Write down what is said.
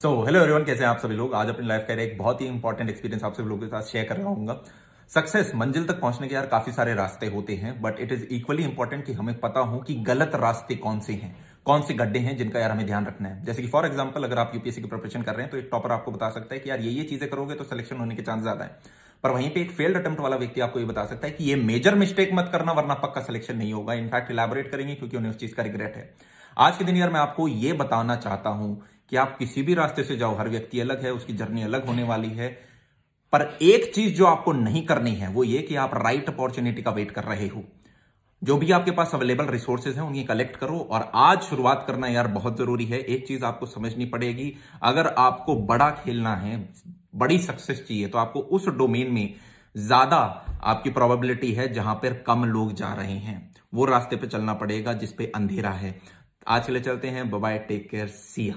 So hello everyone कैसे हैं आप सभी लोग? आज अपनी लाइफ का एक बहुत ही इंपॉर्टेंट एक्सपीरियंस आप सभी लोगों के साथ शेयर कर रहा हूँ सक्सेस मंजिल तक पहुँचने के यार काफ़ी सारे रास्ते होते हैं but it is equally important कि हमें पता हो कि गलत रास्ते कौन से हैं, कौन से गड्ढे हैं जिनका यार हमें ध्यान रखना है। जैसे कि फॉर एग्ज़ाम्पल अगर आप यूपीएससी की प्रिपरेशन कर रहे हैं तो एक टॉपर आपको बता सकता है कि यार ये ये चीज़ें करोगे तो सिलेक्शन होने के चांस ज़्यादा है। पर वहीं पे एक फेल्ड अटेम्प्ट वाला व्यक्ति आपको ये बता सकता है कि ये मेजर मिस्टेक मत करना, वरना पक्का सिलेक्शन नहीं होगा। इनफैक्ट इलेबोरेट करेंगे क्योंकि उन्हें उस चीज़ का रिग्रेट है। आज के दिन यार मैं आपको ये बताना चाहता हूँ कि आप किसी भी रास्ते से जाओ, हर व्यक्ति अलग है, उसकी जर्नी अलग होने वाली है। पर एक चीज़ जो आपको नहीं करनी है, वो ये कि आप राइट अपॉर्चुनिटी का वेट कर रहे हो। जो भी आपके पास अवेलेबल रिसोर्सेज हैं, उन्हें कलेक्ट करो और आज शुरुआत करना यार बहुत ज़रूरी है। एक चीज़ आपको समझनी पड़ेगी, अगर आपको बड़ा खेलना है, बड़ी सक्सेस चाहिए तो आपको उस डोमेन में ज़्यादा आपकी प्रोबेबिलिटी है जहाँ पर कम लोग जा रहे हैं। वो रास्ते पे चलना पड़ेगा जिसपे अंधेरा है। आज के लिए चलते हैं। Bye take care Siya